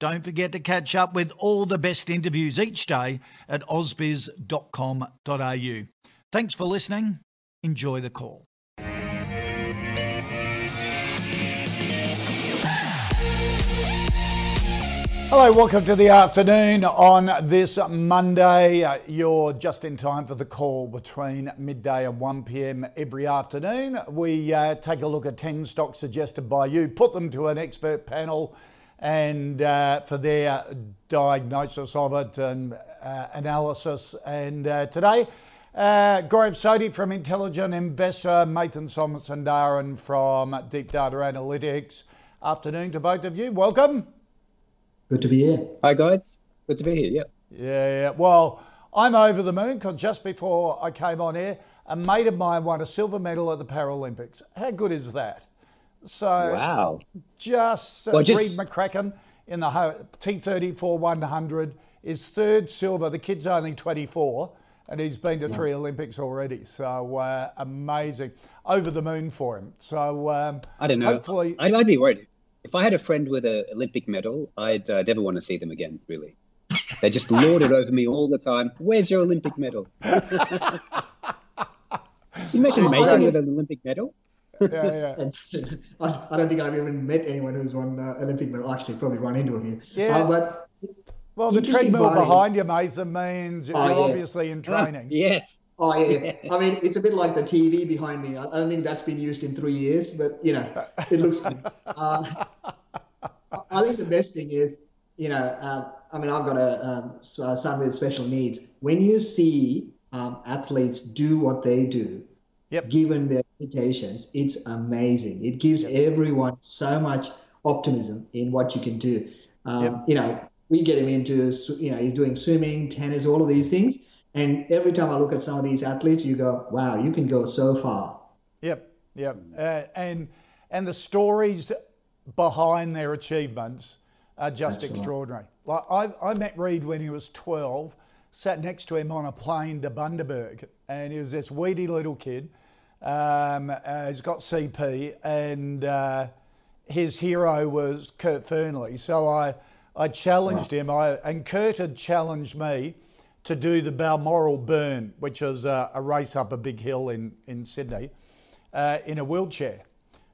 don't forget to catch up with all the best interviews each day at ausbiz.com.au. Thanks for listening. Enjoy the call. Hello, welcome to the afternoon on this Monday. You're just in time for the call between midday and 1 pm every afternoon. We uh, take a look at 10 stocks suggested by you, put them to an expert panel and uh, for their diagnosis of it and uh, analysis. And uh, today, uh, Gaurav Sodhi from Intelligent Investor, Mathan Somasundaram from Deep Data Analytics. Afternoon to both of you. Welcome. Good to be here. Hi, guys. Good to be here. Yeah. Yeah, yeah. Well, I'm over the moon because just before I came on air, a mate of mine won a silver medal at the Paralympics. How good is that? So wow, just, uh, well, just... Rheed McCracken in the T34 100 is third silver. The kid's only 24 and he's been to yeah. three Olympics already. So uh, amazing, over the moon for him. So um, I don't know. Hopefully, I'd, I'd, be worried if I had a friend with an Olympic medal. I'd uh, never want to see them again. Really, they just lord it over me all the time. Where's your Olympic medal? you imagine making with an Olympic medal yeah, yeah. I, I, don't think I've even met anyone who's won uh, Olympic medal. Actually, probably run into a few. Yeah. Uh, but well, the treadmill behind you, Mason, means oh, you're yeah. obviously in training. yes. Oh yeah, I mean, it's a bit like the TV behind me. I don't think that's been used in three years, but you know, it looks. Uh, I think the best thing is, you know, uh, I mean, I've got a um, son with special needs. When you see um, athletes do what they do, yep. given their limitations, it's amazing. It gives yep. everyone so much optimism in what you can do. Um, yep. You know, we get him into, you know, he's doing swimming, tennis, all of these things. And every time I look at some of these athletes, you go, wow, you can go so far. Yep, yep. Uh, and and the stories behind their achievements are just That's extraordinary. Right. Like I, I met Rheed when he was 12, sat next to him on a plane to Bundaberg, and he was this weedy little kid um, uh, he's got CP, and uh, his hero was Kurt Fearnley. So I, I challenged him, I, and Kurt had challenged me to do the Balmoral Burn, which is a, a race up a big hill in, in Sydney, uh, in a wheelchair.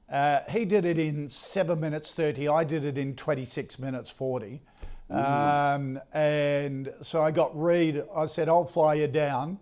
Uh, he did it in 7 minutes 30. I did it in 26 minutes 40. Um, and so I got Rheed, I said, I'll fly you down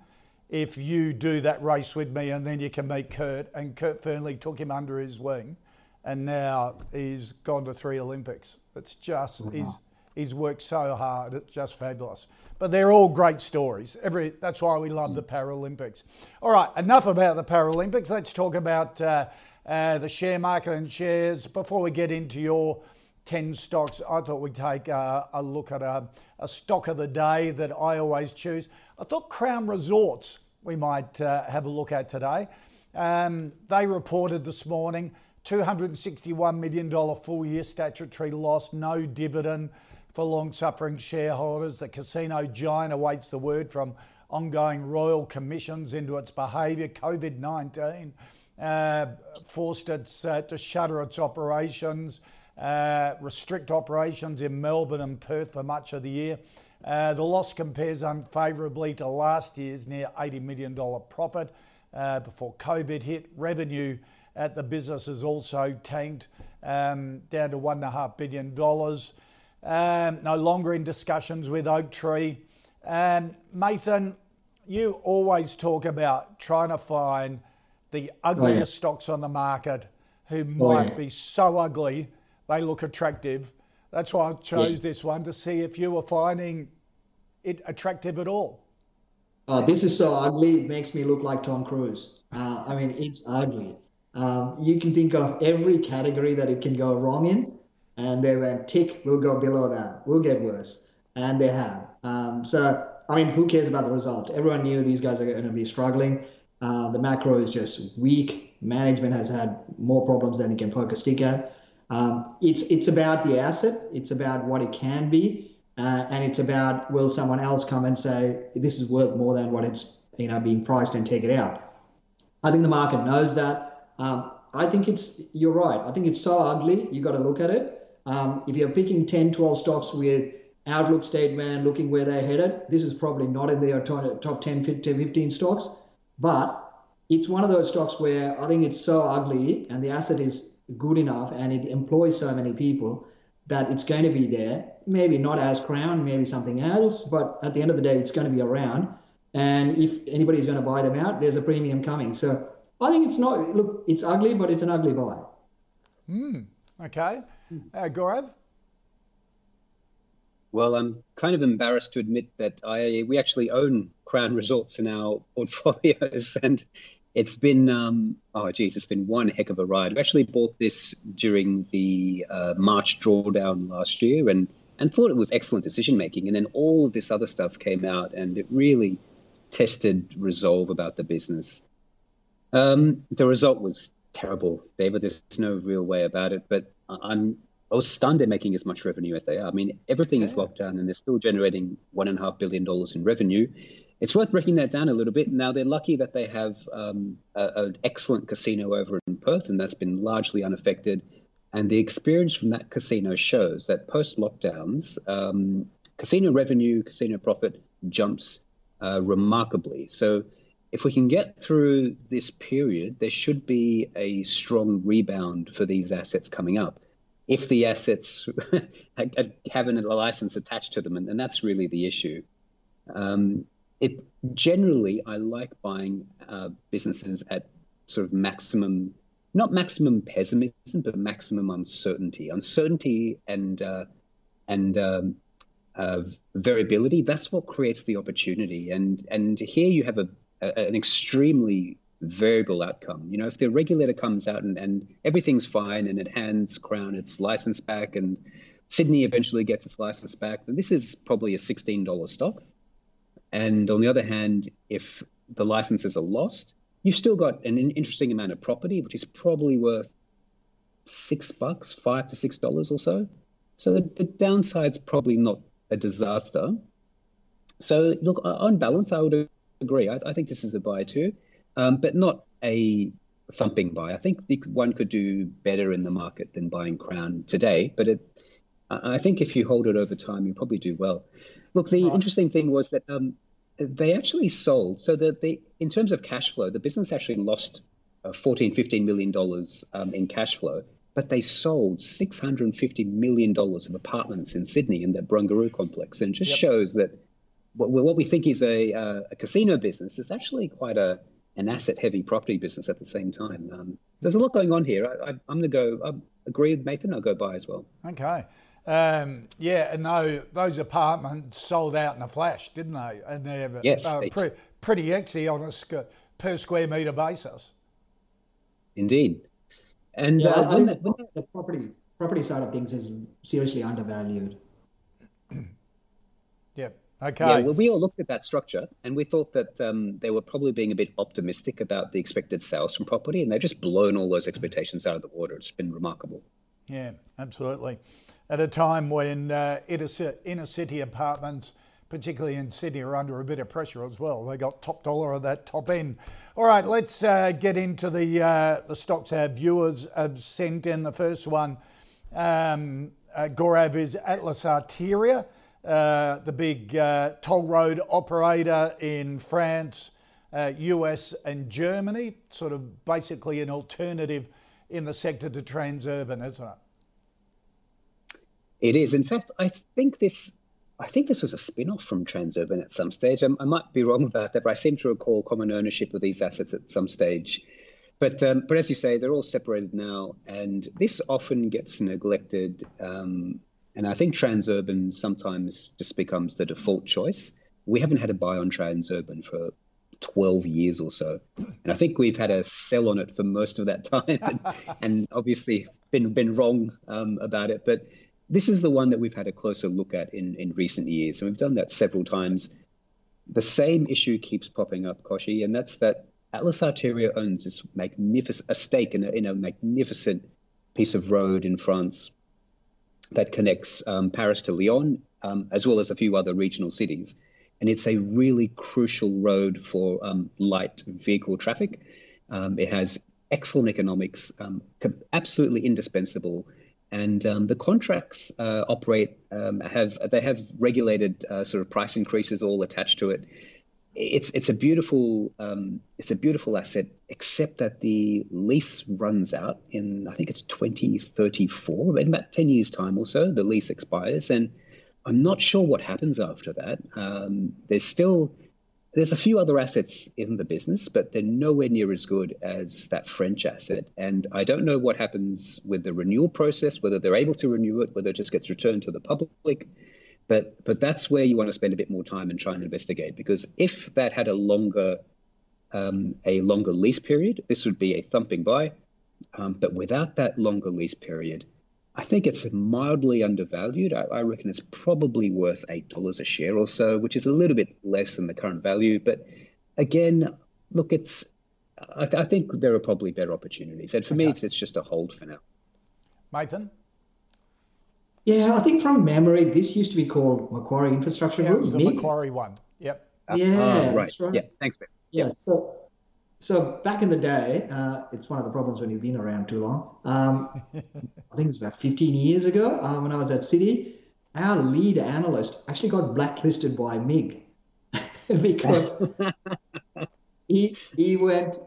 if you do that race with me and then you can meet Kurt. And Kurt Fearnley took him under his wing and now he's gone to three Olympics. It's just, mm-hmm. he's, he's worked so hard. It's just fabulous. But they're all great stories. Every, that's why we love the Paralympics. All right, enough about the Paralympics. Let's talk about uh, uh, the share market and shares. Before we get into your 10 stocks, I thought we'd take a, a look at a, a stock of the day that I always choose. I thought Crown Resorts we might uh, have a look at today. Um, they reported this morning $261 million full year statutory loss, no dividend for long suffering shareholders. The casino giant awaits the word from ongoing royal commissions into its behaviour. COVID 19 uh, forced it uh, to shutter its operations, uh, restrict operations in Melbourne and Perth for much of the year. Uh, the loss compares unfavourably to last year's near $80 million profit uh, before COVID hit. Revenue at the business has also tanked um, down to $1.5 billion. um, no longer in discussions with Oaktree. Um, Mathan, you always talk about trying to find the ugliest oh, yeah. stocks on the market who oh, might yeah. be so ugly they look attractive. That's why I chose yeah. this one to see if you were finding it attractive at all. Uh, this is so ugly, it makes me look like Tom Cruise. Uh, I mean, it's ugly. Um, you can think of every category that it can go wrong in, and they went tick, we'll go below that, we'll get worse. And they have. Um, so, I mean, who cares about the result? Everyone knew these guys are going to be struggling. Uh, the macro is just weak. Management has had more problems than it can poke a stick at. Um, it's it's about the asset. It's about what it can be, uh, and it's about will someone else come and say this is worth more than what it's you know being priced and take it out. I think the market knows that. Um, I think it's you're right. I think it's so ugly. You got to look at it. Um, if you're picking 10, 12 stocks with outlook statement, looking where they're headed, this is probably not in their top 10, 15 stocks. But it's one of those stocks where I think it's so ugly and the asset is good enough and it employs so many people that it's going to be there. Maybe not as Crown, maybe something else, but at the end of the day, it's going to be around. And if anybody's going to buy them out, there's a premium coming. So I think it's not, look, it's ugly, but it's an ugly buy. Hmm. Okay. Uh, Gaurav? Well, I'm kind of embarrassed to admit that I we actually own Crown Resorts in our portfolios, and it's been um, oh geez, it's been one heck of a ride. We actually bought this during the uh, March drawdown last year, and and thought it was excellent decision making. And then all of this other stuff came out, and it really tested resolve about the business. Um, the result was terrible, David. There's no real way about it. But I'm I was stunned they're making as much revenue as they are. I mean, everything is locked down, and they're still generating one and a half billion dollars in revenue it's worth breaking that down a little bit. Now they're lucky that they have um, an excellent casino over in Perth, and that's been largely unaffected. And the experience from that casino shows that post lockdowns, um, casino revenue, casino profit jumps uh, remarkably. So if we can get through this period, there should be a strong rebound for these assets coming up. If the assets have a license attached to them, and, and that's really the issue. Um, it generally I like buying uh, businesses at sort of maximum, not maximum pessimism, but maximum uncertainty. Uncertainty and uh, and um, uh, variability. That's what creates the opportunity. And and here you have a, a, an extremely variable outcome. You know, if the regulator comes out and, and everything's fine and it hands Crown its license back and Sydney eventually gets its license back, then this is probably a $16 stock. And on the other hand, if the licenses are lost, you've still got an interesting amount of property, which is probably worth six bucks, five to six dollars or so. So the, the downside's probably not a disaster. So look, on balance, I would agree. I, I think this is a buy too, um, but not a thumping buy. I think one could do better in the market than buying Crown today, but it, I think if you hold it over time, you probably do well. Look, the right. interesting thing was that um, they actually sold. So that they, in terms of cash flow, the business actually lost uh, 14, 15 million dollars um, in cash flow, but they sold 650 million dollars of apartments in Sydney in that Barangaroo complex, and it just yep. shows that what, what, we think is a, uh, a casino business is actually quite a an asset-heavy property business at the same time. Um, there's a lot going on here. I, am going to go. I agree with Mathan. I'll go buy as well. Okay. Um, yeah, and those, those apartments sold out in a flash, didn't they? And they're yes, they pre- pretty exy on a sc- per square metre basis. Indeed. And yeah, uh, I think the, the property property side of things is seriously undervalued. yep. Okay. Yeah, well, we all looked at that structure and we thought that um, they were probably being a bit optimistic about the expected sales from property, and they've just blown all those expectations out of the water. It's been remarkable. Yeah, absolutely at a time when uh, inner city apartments, particularly in Sydney, are under a bit of pressure as well. They got top dollar at that top end. All right, let's uh, get into the uh, the stocks our viewers have sent in. The first one, um, uh, Gaurav, is Atlas Arteria, uh, the big uh, toll road operator in France, US, and Germany. Sort of basically an alternative in the sector to Transurban, isn't it? It is. In fact, I think this I think this was a spin-off from Transurban at some stage. I, I, might be wrong about that, but I seem to recall common ownership of these assets at some stage. But um, but as you say, they're all separated now, and this often gets neglected. Um, and I think Transurban sometimes just becomes the default choice. We haven't had a buy on Transurban for 12 years or so. And I think we've had a sell on it for most of that time and, and obviously been, been wrong um, about it. But this is the one that we've had a closer look at in, in recent years. And we've done that several times. The same issue keeps popping up, Kochie, and that's that Atlas Arteria owns this magnificent a stake in a, in a magnificent piece of road in France that connects um, Paris to Lyon, um, as well as a few other regional cities. And it's a really crucial road for um, light vehicle traffic. Um, it has excellent economics, um, absolutely indispensable and um, the contracts uh, operate um, have they have regulated uh, sort of price increases all attached to it. It's it's a beautiful um, it's a beautiful asset, except that the lease runs out in I think it's 2034, in about 10 years time or so. The lease expires, and I'm not sure what happens after that. Um, there's still there's a few other assets in the business, but they're nowhere near as good as that French asset. And I don't know what happens with the renewal process, whether they're able to renew it, whether it just gets returned to the public. But but that's where you want to spend a bit more time and try and investigate because if that had a longer um, a longer lease period, this would be a thumping buy. Um, but without that longer lease period, I think it's mildly undervalued. I, I, reckon it's probably worth eight dollars a share or so, which is a little bit less than the current value. But again, look, it's I, I think there are probably better opportunities, and for okay. me, it's, it's just a hold for now. Mathan. Yeah, I think from memory, this used to be called Macquarie Infrastructure yeah, Group. It was the Macquarie one. Yep. Yeah, uh, right. right. Yeah, thanks, Ben. Yeah, so so back in the day, uh, it's one of the problems when you've been around too long. Um, I think it was about 15 years ago um, when I was at Citi. Our lead analyst actually got blacklisted by MIG because he he went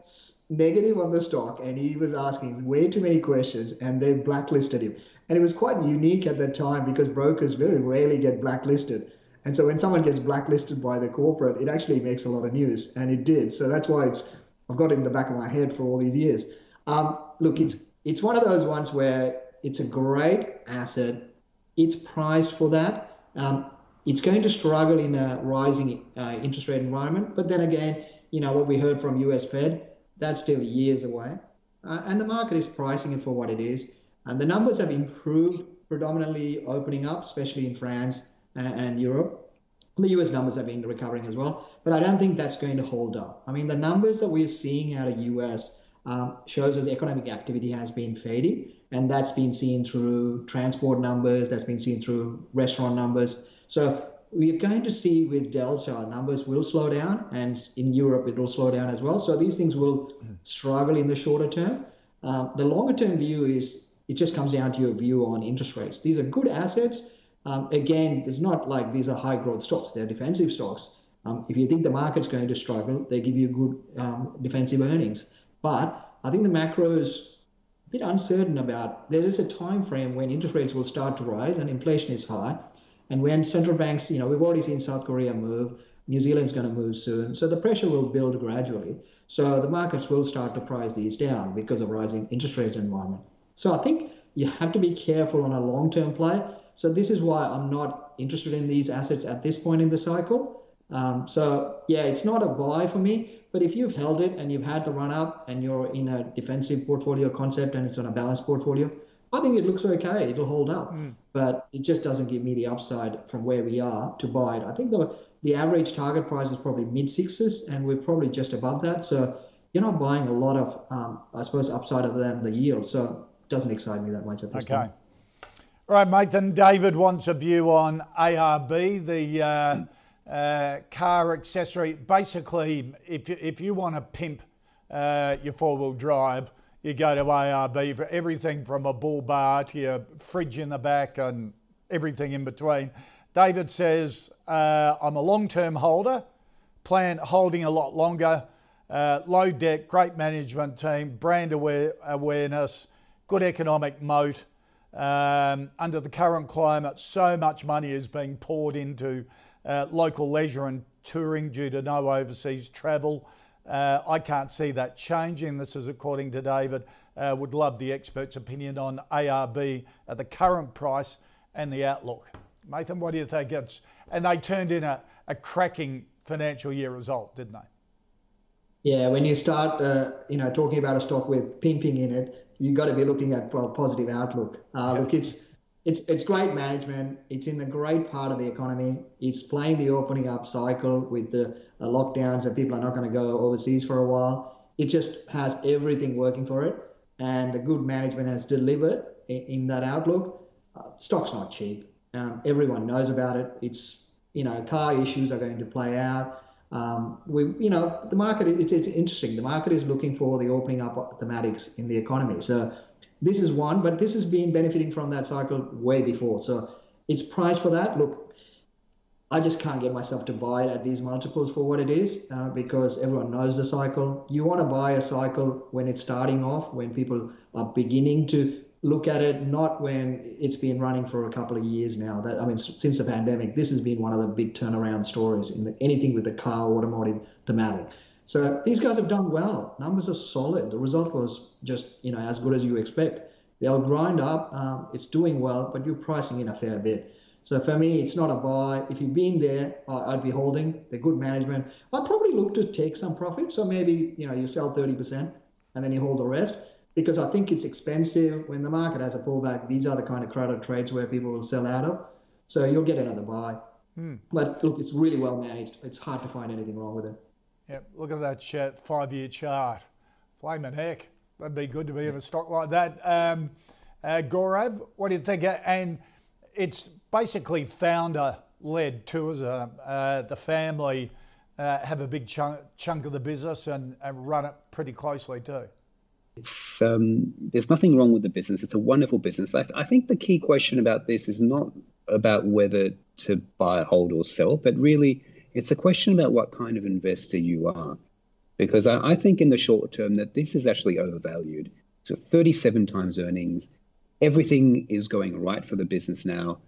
negative on the stock and he was asking way too many questions and they blacklisted him. And it was quite unique at that time because brokers very rarely get blacklisted. And so when someone gets blacklisted by the corporate, it actually makes a lot of news, and it did. So that's why it's I've got it in the back of my head for all these years. Um, look, it's it's one of those ones where it's a great asset. It's priced for that. Um, it's going to struggle in a rising uh, interest rate environment. But then again, you know what we heard from US Fed, that's still years away, uh, and the market is pricing it for what it is. And the numbers have improved, predominantly opening up, especially in France and, and Europe. The US numbers have been recovering as well, but I don't think that's going to hold up. I mean, the numbers that we're seeing out of US um, shows us economic activity has been fading, and that's been seen through transport numbers, that's been seen through restaurant numbers. So we're going to see with Delta numbers will slow down, and in Europe it will slow down as well. So these things will struggle in the shorter term. Um, the longer term view is it just comes down to your view on interest rates. These are good assets um, again, it's not like these are high growth stocks, they're defensive stocks. Um, if you think the market's going to struggle, they give you good um, defensive earnings. But I think the macro is a bit uncertain about. There is a time frame when interest rates will start to rise and inflation is high, and when central banks, you know, we've already seen South Korea move, New Zealand's going to move soon, so the pressure will build gradually. So the markets will start to price these down because of rising interest rates environment. So I think you have to be careful on a long-term play so this is why I'm not interested in these assets at this point in the cycle. Um, so yeah, it's not a buy for me. But if you've held it and you've had the run up and you're in a defensive portfolio concept and it's on a balanced portfolio, I think it looks okay. It'll hold up, mm. but it just doesn't give me the upside from where we are to buy it. I think the the average target price is probably mid sixes, and we're probably just above that. So you're not buying a lot of, um, I suppose, upside other than the yield. So it doesn't excite me that much at this okay. point. Right, mate. Then David wants a view on ARB, the uh, uh, car accessory. Basically, if you, if you want to pimp uh, your four wheel drive, you go to ARB for everything from a bull bar to your fridge in the back and everything in between. David says, uh, I'm a long term holder, plan holding a lot longer, uh, low debt, great management team, brand aware, awareness, good economic moat Um, under the current climate, so much money is being poured into uh, local leisure and touring due to no overseas travel. Uh, I can't see that changing. This is according to David. Uh, would love the expert's opinion on ARB at the current price and the outlook. Mathan, what do you think? It's, and they turned in a, a cracking financial year result, didn't they? Yeah, when you start, uh, you know, talking about a stock with pimping in it, you got to be looking at a positive outlook. Uh, yeah. Look, it's it's it's great management. It's in a great part of the economy. It's playing the opening up cycle with the uh, lockdowns and people are not going to go overseas for a while. It just has everything working for it, and the good management has delivered in, in that outlook. Uh, stock's not cheap. Um, everyone knows about it. It's you know car issues are going to play out. Um, we you know the market. It's, it's interesting. The market is looking for the opening up of thematics in the economy. So this is one, but this has been benefiting from that cycle way before. So it's priced for that. Look, I just can't get myself to buy it at these multiples for what it is uh, because everyone knows the cycle. You want to buy a cycle when it's starting off, when people are beginning to look at it, not when it's been running for a couple of years now. That I mean, since the pandemic, this has been one of the big turnaround stories in the, anything with the car automotive thematic. So these guys have done well. Numbers are solid. The result was just you know as good as you expect. They'll grind up. Um, it's doing well, but you're pricing in a fair bit. So for me, it's not a buy. If you've been there, I'd be holding. They're good management. I'd probably look to take some profit. So maybe you know you sell 30% and then you hold the rest because I think it's expensive when the market has a pullback. These are the kind of crowded trades where people will sell out of. So you'll get another buy. Hmm. But look, it's really well managed. It's hard to find anything wrong with it. Yep, look at that five year chart. Flaming heck. That'd be good to be in a stock like that. Um, uh, Gaurav, what do you think? And it's basically founder led too, uh, the family uh, have a big chunk, chunk of the business and, and run it pretty closely too. It's, um, there's nothing wrong with the business. It's a wonderful business. I, th- I think the key question about this is not about whether to buy, hold, or sell, but really it's a question about what kind of investor you are. Because I, I think in the short term that this is actually overvalued. So 37 times earnings, everything is going right for the business now.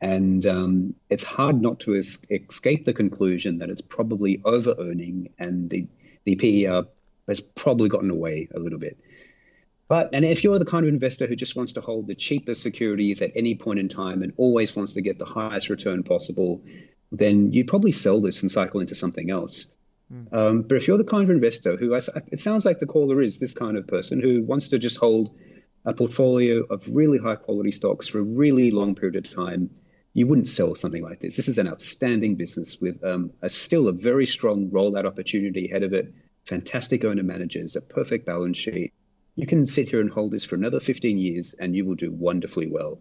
And um, it's hard not to es- escape the conclusion that it's probably over earning and the, the PER has probably gotten away a little bit. But and if you're the kind of investor who just wants to hold the cheapest securities at any point in time and always wants to get the highest return possible, then you'd probably sell this and cycle into something else. Mm. Um, but if you're the kind of investor who, it sounds like the caller is this kind of person who wants to just hold a portfolio of really high quality stocks for a really long period of time, you wouldn't sell something like this. This is an outstanding business with um, a still a very strong rollout opportunity ahead of it, fantastic owner managers, a perfect balance sheet. You can sit here and hold this for another 15 years and you will do wonderfully well.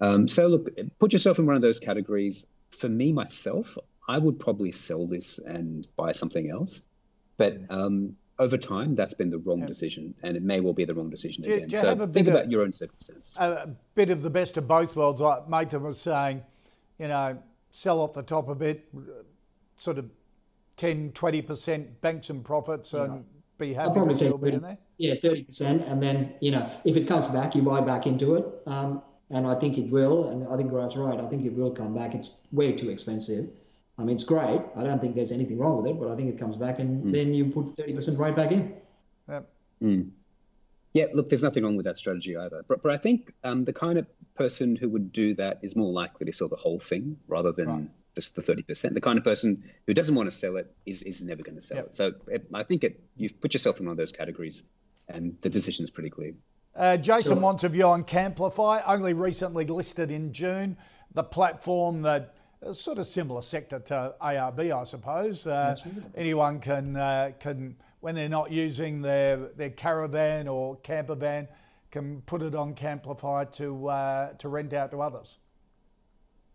Um, so, look, put yourself in one of those categories for me myself, I would probably sell this and buy something else. But um, over time, that's been the wrong yeah. decision, and it may well be the wrong decision do, again. Do so think about of, your own circumstance. A bit of the best of both worlds. Like Mathan was saying, you know, sell off the top a bit, sort of 10, 20% bank some profits and yeah. be happy to still be in there. Yeah, 30%. And then, you know, if it comes back, you buy back into it. Um, and I think it will. And I think Gaurav's right. I think it will come back. It's way too expensive. I mean, it's great. I don't think there's anything wrong with it, but I think it comes back, and mm. then you put thirty percent right back in. Yep. Mm. Yeah, look, there's nothing wrong with that strategy either. But, but I think um, the kind of person who would do that is more likely to sell the whole thing rather than right. Just the 30%. The kind of person who doesn't want to sell it is, is never going to sell yep. it. So it, I think it, you've put yourself in one of those categories, and the decision is pretty clear. Uh, Jason sure. wants a view on Camplify, only recently listed in June. The platform that is sort of similar sector to ARB, I suppose. Uh, anyone can uh, can when they're not using their their caravan or camper van, can put it on Camplify to uh, to rent out to others.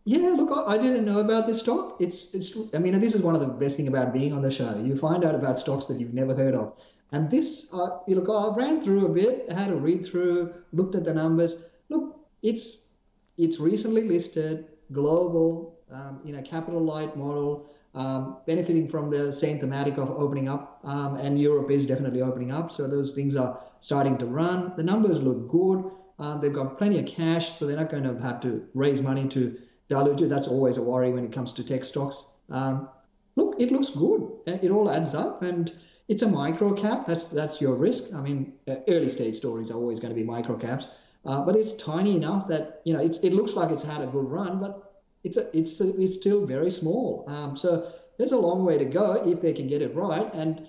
Yeah, look, I didn't know about this stock. It's it's. I mean, this is one of the best thing about being on the show. You find out about stocks that you've never heard of. And this, uh, you look, I ran through a bit, had a read through, looked at the numbers. Look, it's it's recently listed, global, um, you know, capital light model, um, benefiting from the same thematic of opening up, um, and Europe is definitely opening up. So those things are starting to run. The numbers look good. Uh, they've got plenty of cash, so they're not going to have to raise money to dilute it. That's always a worry when it comes to tech stocks. Um, look, it looks good. It all adds up, and it's a micro cap. That's that's your risk. I mean, uh, early stage stories are always going to be micro caps, uh, but it's tiny enough that you know it looks like it's had a good run, but it's a, it's a, it's still very small. Um, so there's a long way to go if they can get it right. And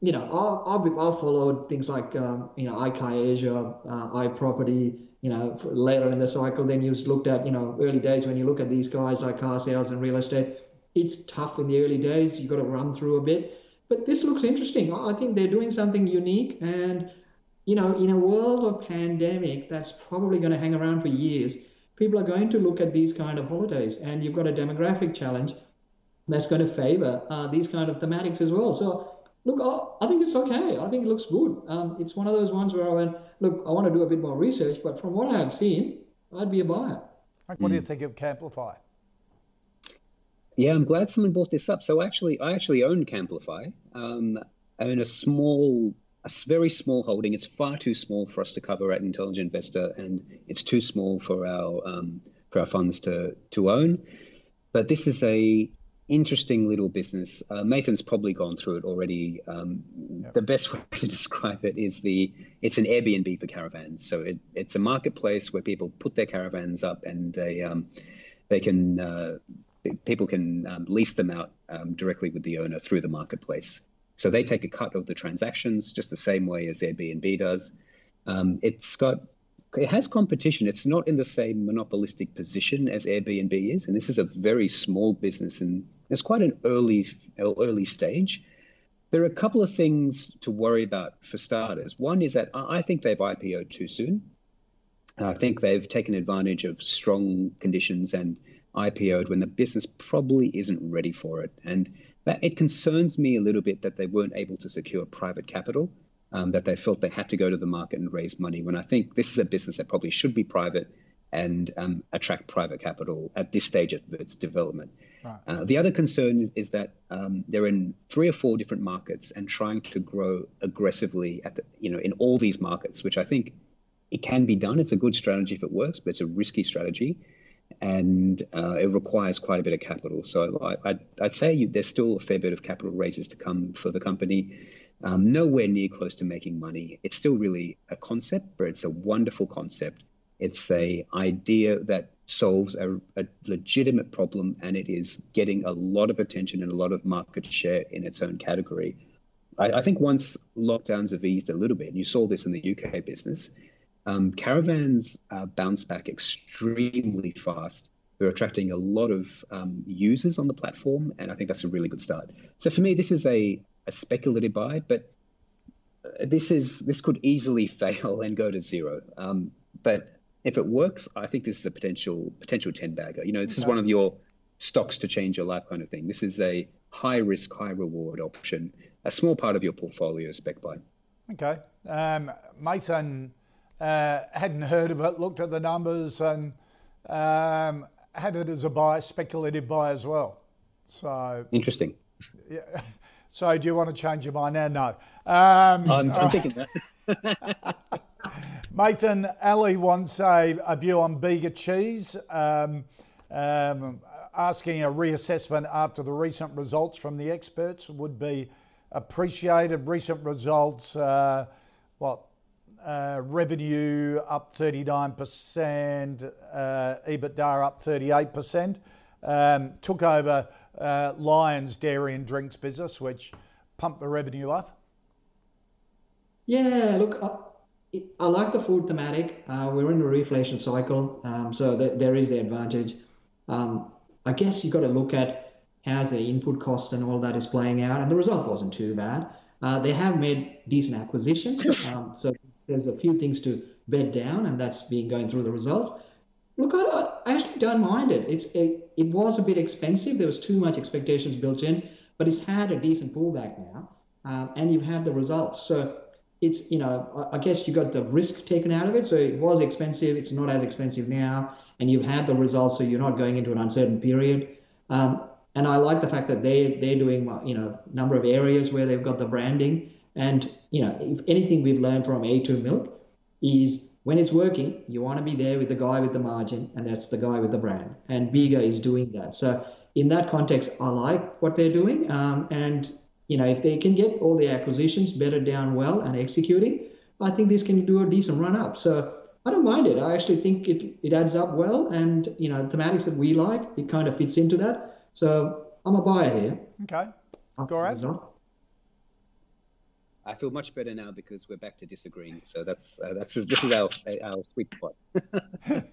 you know, I'll I'll, I'll follow things like um, you know iCar Asia, uh, iProperty. You know, later in the cycle, then you've looked at you know early days when you look at these guys like car sales and real estate. It's tough in the early days. You've got to run through a bit. But this looks interesting. I think they're doing something unique. And, you know, in a world of pandemic, that's probably going to hang around for years. People are going to look at these kind of holidays. And you've got a demographic challenge that's going to favor uh, these kind of thematics as well. So, look, I, I think it's okay. I think it looks good. Um, it's one of those ones where I went, look, I want to do a bit more research. But from what I have seen, I'd be a buyer. What do you think of Camplify? Yeah, I'm glad someone brought this up. So actually, I actually own Camplify. Um, I own a small, a very small holding. It's far too small for us to cover at Intelligent Investor, and it's too small for our um, for our funds to to own. But this is a interesting little business. Uh, Mathan's probably gone through it already. Um. The best way to describe it is the it's an Airbnb for caravans. So it, it's a marketplace where people put their caravans up and they um, they can uh, people can um, lease them out um, directly with the owner through the marketplace. So they take a cut of the transactions just the same way as Airbnb does. Um, it's got it has competition. It's not in the same monopolistic position as Airbnb is, and this is a very small business and it's quite an early early stage. There are a couple of things to worry about for starters. One is that I think they've IPO'd too soon. I think they've taken advantage of strong conditions and IPO'd when the business probably isn't ready for it. And that, it concerns me a little bit that they weren't able to secure private capital, um, that they felt they had to go to the market and raise money. When I think this is a business that probably should be private and um, attract private capital at this stage of its development. Right. Uh, the other concern is, is that um, they're in three or four different markets and trying to grow aggressively at the, you know, in all these markets, which I think it can be done. It's a good strategy if it works, but it's a risky strategy and uh, it requires quite a bit of capital. So I, would say you, there's still a fair bit of capital raises to come for the company. Um, nowhere near close to making money. It's still really a concept, but it's a wonderful concept. It's a idea that solves a, a legitimate problem, and it is getting a lot of attention and a lot of market share in its own category. I, I think once lockdowns have eased a little bit, and you saw this in the UK business, um, caravans uh, bounce back extremely fast. They're attracting a lot of um, users on the platform, and I think that's a really good start. So for me, this is a, a speculative buy, but uh, this is this could easily fail and go to zero. Um, but if it works, I think this is a potential potential ten bagger. You know, this okay. is one of your stocks to change your life kind of thing. This is a high risk, high reward option, a small part of your portfolio spec buy. Okay, um, uh, hadn't heard of it, looked at the numbers, and um, had it as a buy, speculative buy as well. So interesting. Yeah. So do you want to change your mind now? No. Um, I'm, I'm thinking that. Mathan Ali wants a, a, view on Bega cheese, um, um, asking a reassessment after the recent results from the experts would be appreciated. Recent results, uh, what uh, revenue up 39%, uh, EBITDA up 38%. Um, took over uh, Lions Dairy and Drinks business, which pumped the revenue up. Yeah, look, I, I like the food thematic. Uh, we're in a reflation cycle, um, so th- there is the advantage. Um, I guess you've got to look at how the input costs and all that is playing out, and the result wasn't too bad. Uh, they have made decent acquisitions, um, so there's a few things to bed down, and that's been going through the result. Look, I, I actually don't mind it. It's it, it was a bit expensive. There was too much expectations built in, but it's had a decent pullback now, um, and you've had the results. So it's you know I, I guess you got the risk taken out of it. So it was expensive. It's not as expensive now, and you've had the results. So you're not going into an uncertain period. Um, and I like the fact that they they're doing you know number of areas where they've got the branding. And you know, if anything we've learned from A2 Milk is when it's working, you want to be there with the guy with the margin, and that's the guy with the brand. And Bega is doing that. So in that context, I like what they're doing. Um, and you know, if they can get all the acquisitions better down well and executing, I think this can do a decent run up. So I don't mind it. I actually think it, it adds up well, and you know, the thematics that we like, it kind of fits into that. So I'm a buyer here. Okay, go ahead. I feel much better now because we're back to disagreeing. So that's uh, that's this is our our sweet spot.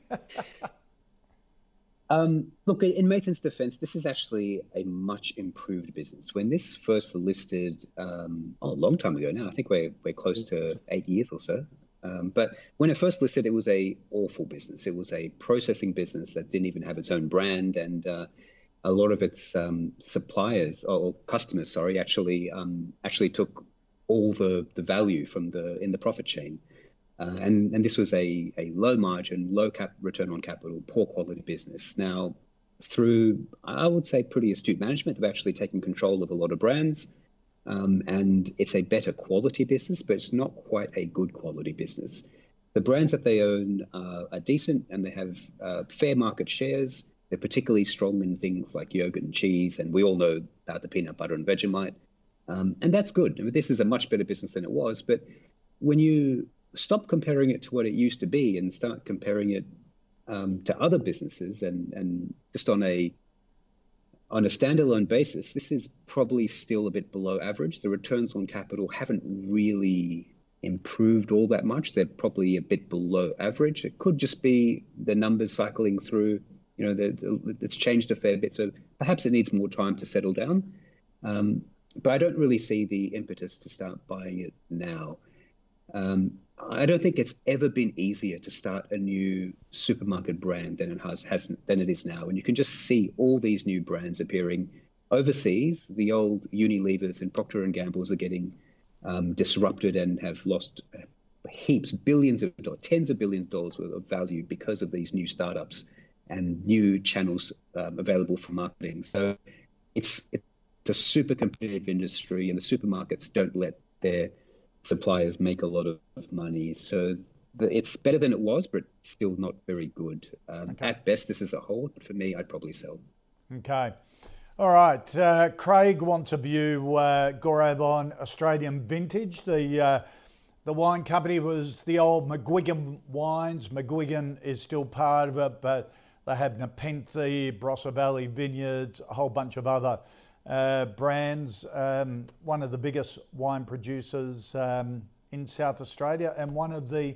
um, look, in Mathan's defense, this is actually a much improved business. When this first listed, um, oh, a long time ago now, I think we're we're close to eight years or so. Um, but when it first listed, it was a awful business. It was a processing business that didn't even have its own brand, and uh, a lot of its um, suppliers or customers, sorry, actually um, actually took all the, the value from the in the profit chain. Uh, and, and this was a, a low margin, low cap return on capital, poor quality business. Now, through I would say pretty astute management, they've actually taken control of a lot of brands, um, and it's a better quality business, but it's not quite a good quality business. The brands that they own uh, are decent, and they have uh, fair market shares. They're particularly strong in things like yogurt and cheese, and we all know about the peanut butter and Vegemite. Um, and that's good. I mean, this is a much better business than it was. But when you stop comparing it to what it used to be and start comparing it um, to other businesses and, and just on a on a standalone basis, this is probably still a bit below average. The returns on capital haven't really improved all that much. They're probably a bit below average. It could just be the numbers cycling through. You know, it's changed a fair bit. So perhaps it needs more time to settle down. Um, but I don't really see the impetus to start buying it now. Um, I don't think it's ever been easier to start a new supermarket brand than it has, has than it is now, and you can just see all these new brands appearing overseas. The old Unilevers and Procter and Gamble's are getting um, disrupted and have lost heaps, billions of dollars, tens of billions of dollars worth of value because of these new startups and new channels um, available for marketing. So it's it's a super competitive industry, and the supermarkets don't let their suppliers make a lot of money. So the, it's better than it was, but still not very good. Um, okay. At best, this is a hold, but for me, I'd probably sell. Okay. All right. Uh, Craig wants to view uh, Gaurav Australian Vintage. The uh, the wine company was the old McGuigan Wines. McGuigan is still part of it, but they have Nepenthe, Barossa Valley Vineyards, a whole bunch of other uh, brands, um, one of the biggest wine producers um, in South Australia, and one of the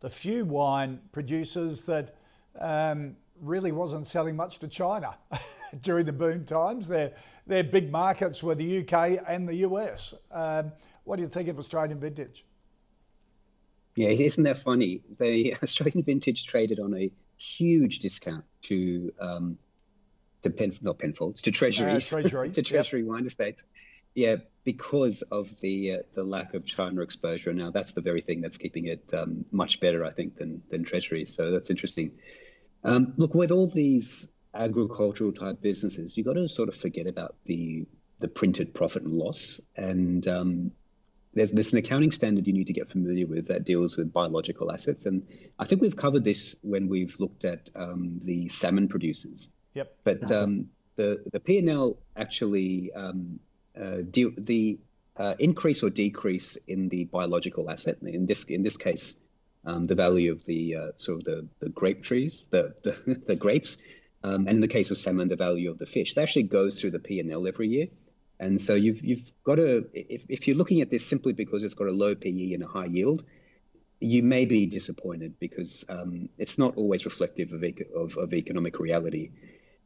the few wine producers that um, really wasn't selling much to China during the boom times. Their their big markets were the UK and the US. Um, what do you think of Australian vintage? Yeah, isn't that funny? The Australian vintage traded on a huge discount to um, to Pen, not Penfolds, to Treasury, uh, Treasury. to Treasury yep. Wine Estates. Yeah, because of the uh, the lack of China exposure. Now that's the very thing that's keeping it um, much better, I think, than than Treasury. So that's interesting. Um, look, with all these agricultural type businesses, you've got to sort of forget about the the printed profit and loss. And um, there's, there's an accounting standard you need to get familiar with that deals with biological assets. And I think we've covered this when we've looked at um, the salmon producers. Yep. But um, the the P and L actually um, uh, de- the uh, increase or decrease in the biological asset in this in this case um, the value of the uh, sort of the, the grape trees the the, the grapes um, and in the case of salmon the value of the fish that actually goes through the P and L every year and so you've you've got to if, if you're looking at this simply because it's got a low PE and a high yield you may be disappointed because um, it's not always reflective of, eco- of, of economic reality.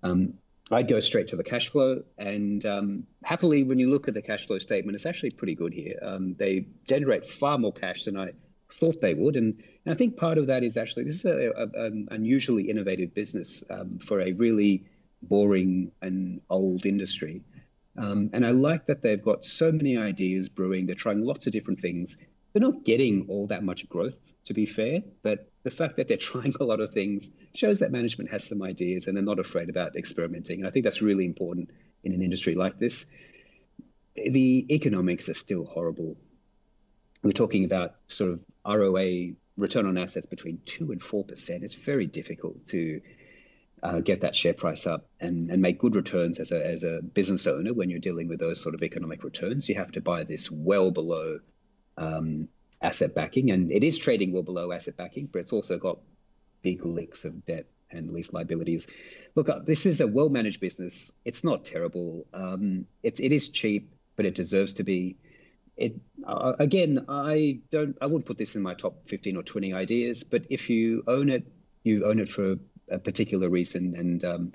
Um, I'd go straight to the cash flow, and um, happily, when you look at the cash flow statement, it's actually pretty good here. Um, they generate far more cash than I thought they would, and, and I think part of that is actually this is a, an unusually innovative business um, for a really boring and old industry. Um, and I like that they've got so many ideas brewing. They're trying lots of different things. They're not getting all that much growth, to be fair, but the fact that they're trying a lot of things shows that management has some ideas and they're not afraid about experimenting. And I think that's really important in an industry like this. The economics are still horrible. We're talking about sort of ROA return on assets between two and four percent, it's very difficult to uh, get that share price up and, and make good returns as a, as a business owner when you're dealing with those sort of economic returns. You have to buy this well below um, asset backing, and it is trading well below asset backing, but it's also got big licks of debt and lease liabilities. Look, uh, this is a well managed business. It's not terrible. Um, it, it is cheap, but it deserves to be. It uh, again, I don't. I wouldn't put this in my top fifteen or twenty ideas. But if you own it, you own it for a particular reason, and um,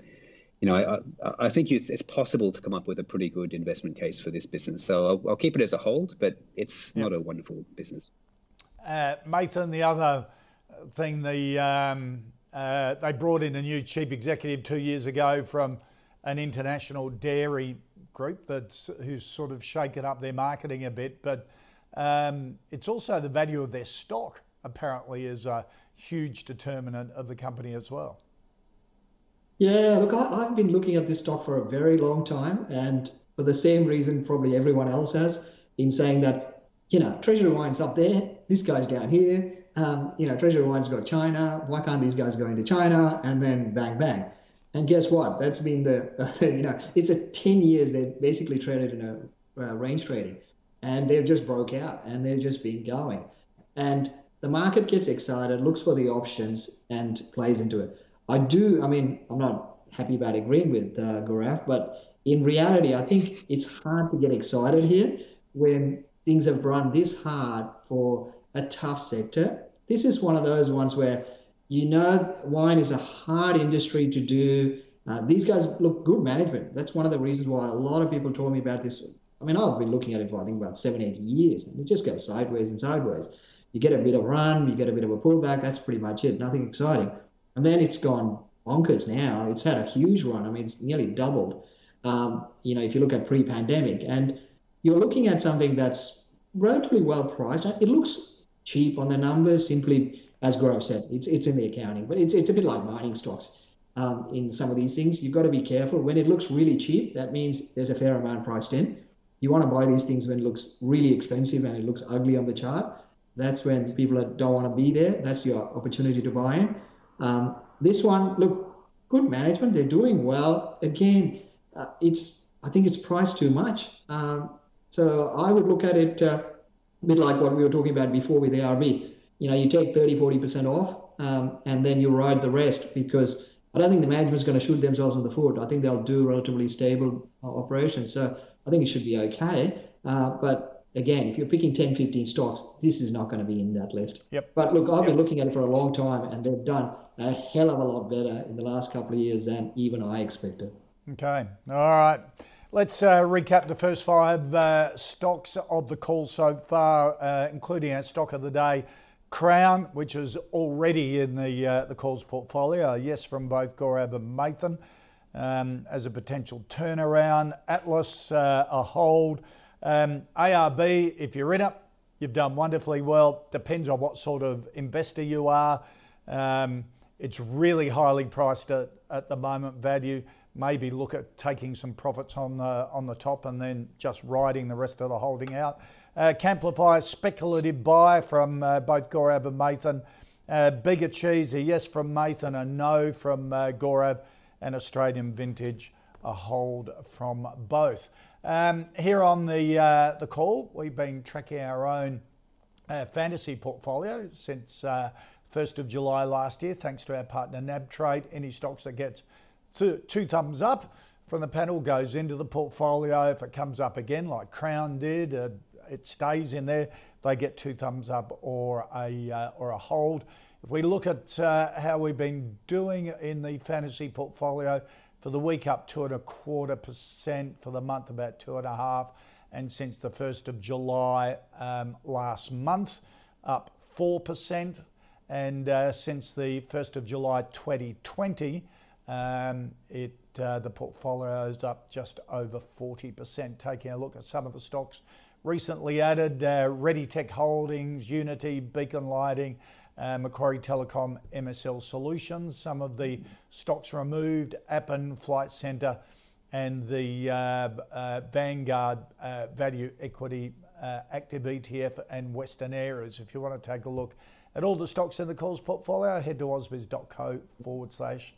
you know, I, I think it's, it's, possible to come up with a pretty good investment case for this business. So I'll, I'll keep it as a hold, but it's yep. not a wonderful business. Uh, Mathan, the other thing, the um, uh, they brought in a new chief executive two years ago from an international dairy group that's who's sort of shaken up their marketing a bit, but um, it's also the value of their stock apparently is a huge determinant of the company as well. Yeah, look, I, have been looking at this stock for a very long time, and for the same reason probably everyone else has, been saying that, you know, Treasury Wine's up there, this guy's down here, um, you know, Treasury Wine's got China, why can't these guys go into China? And then bang, bang. And guess what? That's been the, uh, you know, it's a 10 years they've basically traded in a uh, range trading, and they've just broke out, and they've just been going. And the market gets excited, looks for the options, and plays into it. I do. I mean, I'm not happy about agreeing with uh, Gaurav, but in reality, I think it's hard to get excited here when things have run this hard for a tough sector. This is one of those ones where you know wine is a hard industry to do. Uh, these guys look good management. That's one of the reasons why a lot of people told me about this. I mean, I've been looking at it for I think about seven, eight years, and it just goes sideways and sideways. You get a bit of a run, you get a bit of a pullback. That's pretty much it. Nothing exciting. And then it's gone bonkers now. It's had a huge run. I mean, it's nearly doubled. Um, you know, if you look at pre-pandemic, and you're looking at something that's relatively well priced. It looks cheap on the numbers, simply as Gaurav said, it's it's in the accounting, but it's it's a bit like mining stocks. Um, in some of these things, you've got to be careful. When it looks really cheap, that means there's a fair amount priced in. You want to buy these things when it looks really expensive and it looks ugly on the chart. That's when people don't want to be there. That's your opportunity to buy in. Um, this one, look, good management. They're doing well. Again, uh, it's I think it's priced too much. Um, so I would look at it uh, a bit like what we were talking about before with ARB. You know, you take 30, 40% off, um, and then you ride the rest because I don't think the management's going to shoot themselves in the foot. I think they'll do relatively stable uh, operations. So I think it should be okay. Uh, but again, if you're picking 10, 15 stocks, this is not going to be in that list. Yep. But look, I've been looking at it for a long time, and they've done a hell of a lot better in the last couple of years than even I expected. Okay. All right. Let's uh, recap the first five uh, stocks of the call so far, uh, including our stock of the day. Crown, which is already in the uh, the calls portfolio, yes, from both Gaurav and Mathan, um, as a potential turnaround. Atlas, uh, a hold. Um, ARB, if you're in it, you've done wonderfully well. Depends on what sort of investor you are. Um, it's really highly priced at, at the moment, value maybe look at taking some profits on the, on the top and then just riding the rest of the holding out. Uh, Camplify, speculative buy from uh, both Gaurav and Mathan. Uh, Bega Cheese, a yes from Mathan, a no from uh, Gaurav, and Australian Vintage, a hold from both. Um, here on the, uh, the call, we've been tracking our own uh, fantasy portfolio since 1st uh, of July last year, thanks to our partner NabTrade. Any stocks that gets two, two thumbs up from the panel goes into the portfolio. If it comes up again, like Crown did, uh, it stays in there. They get two thumbs up or a uh, or a hold. If we look at uh, how we've been doing in the fantasy portfolio for the week, up two and a quarter percent. For the month, about two and a half. And since the first of July um, last month, up four percent. And uh, since the first of July 2020 um, it, uh, the portfolio is up just over 40%. Taking a look at some of the stocks recently added uh, ReadyTech Holdings, Unity, Beacon Lighting, uh, Macquarie Telecom, MSL Solutions. Some of the stocks removed Appen, Flight Centre, and the uh, uh, Vanguard uh, Value Equity Active ETF and Western Areas. If you want to take a look at all the stocks in the calls portfolio, head to ausbiz.co forward slash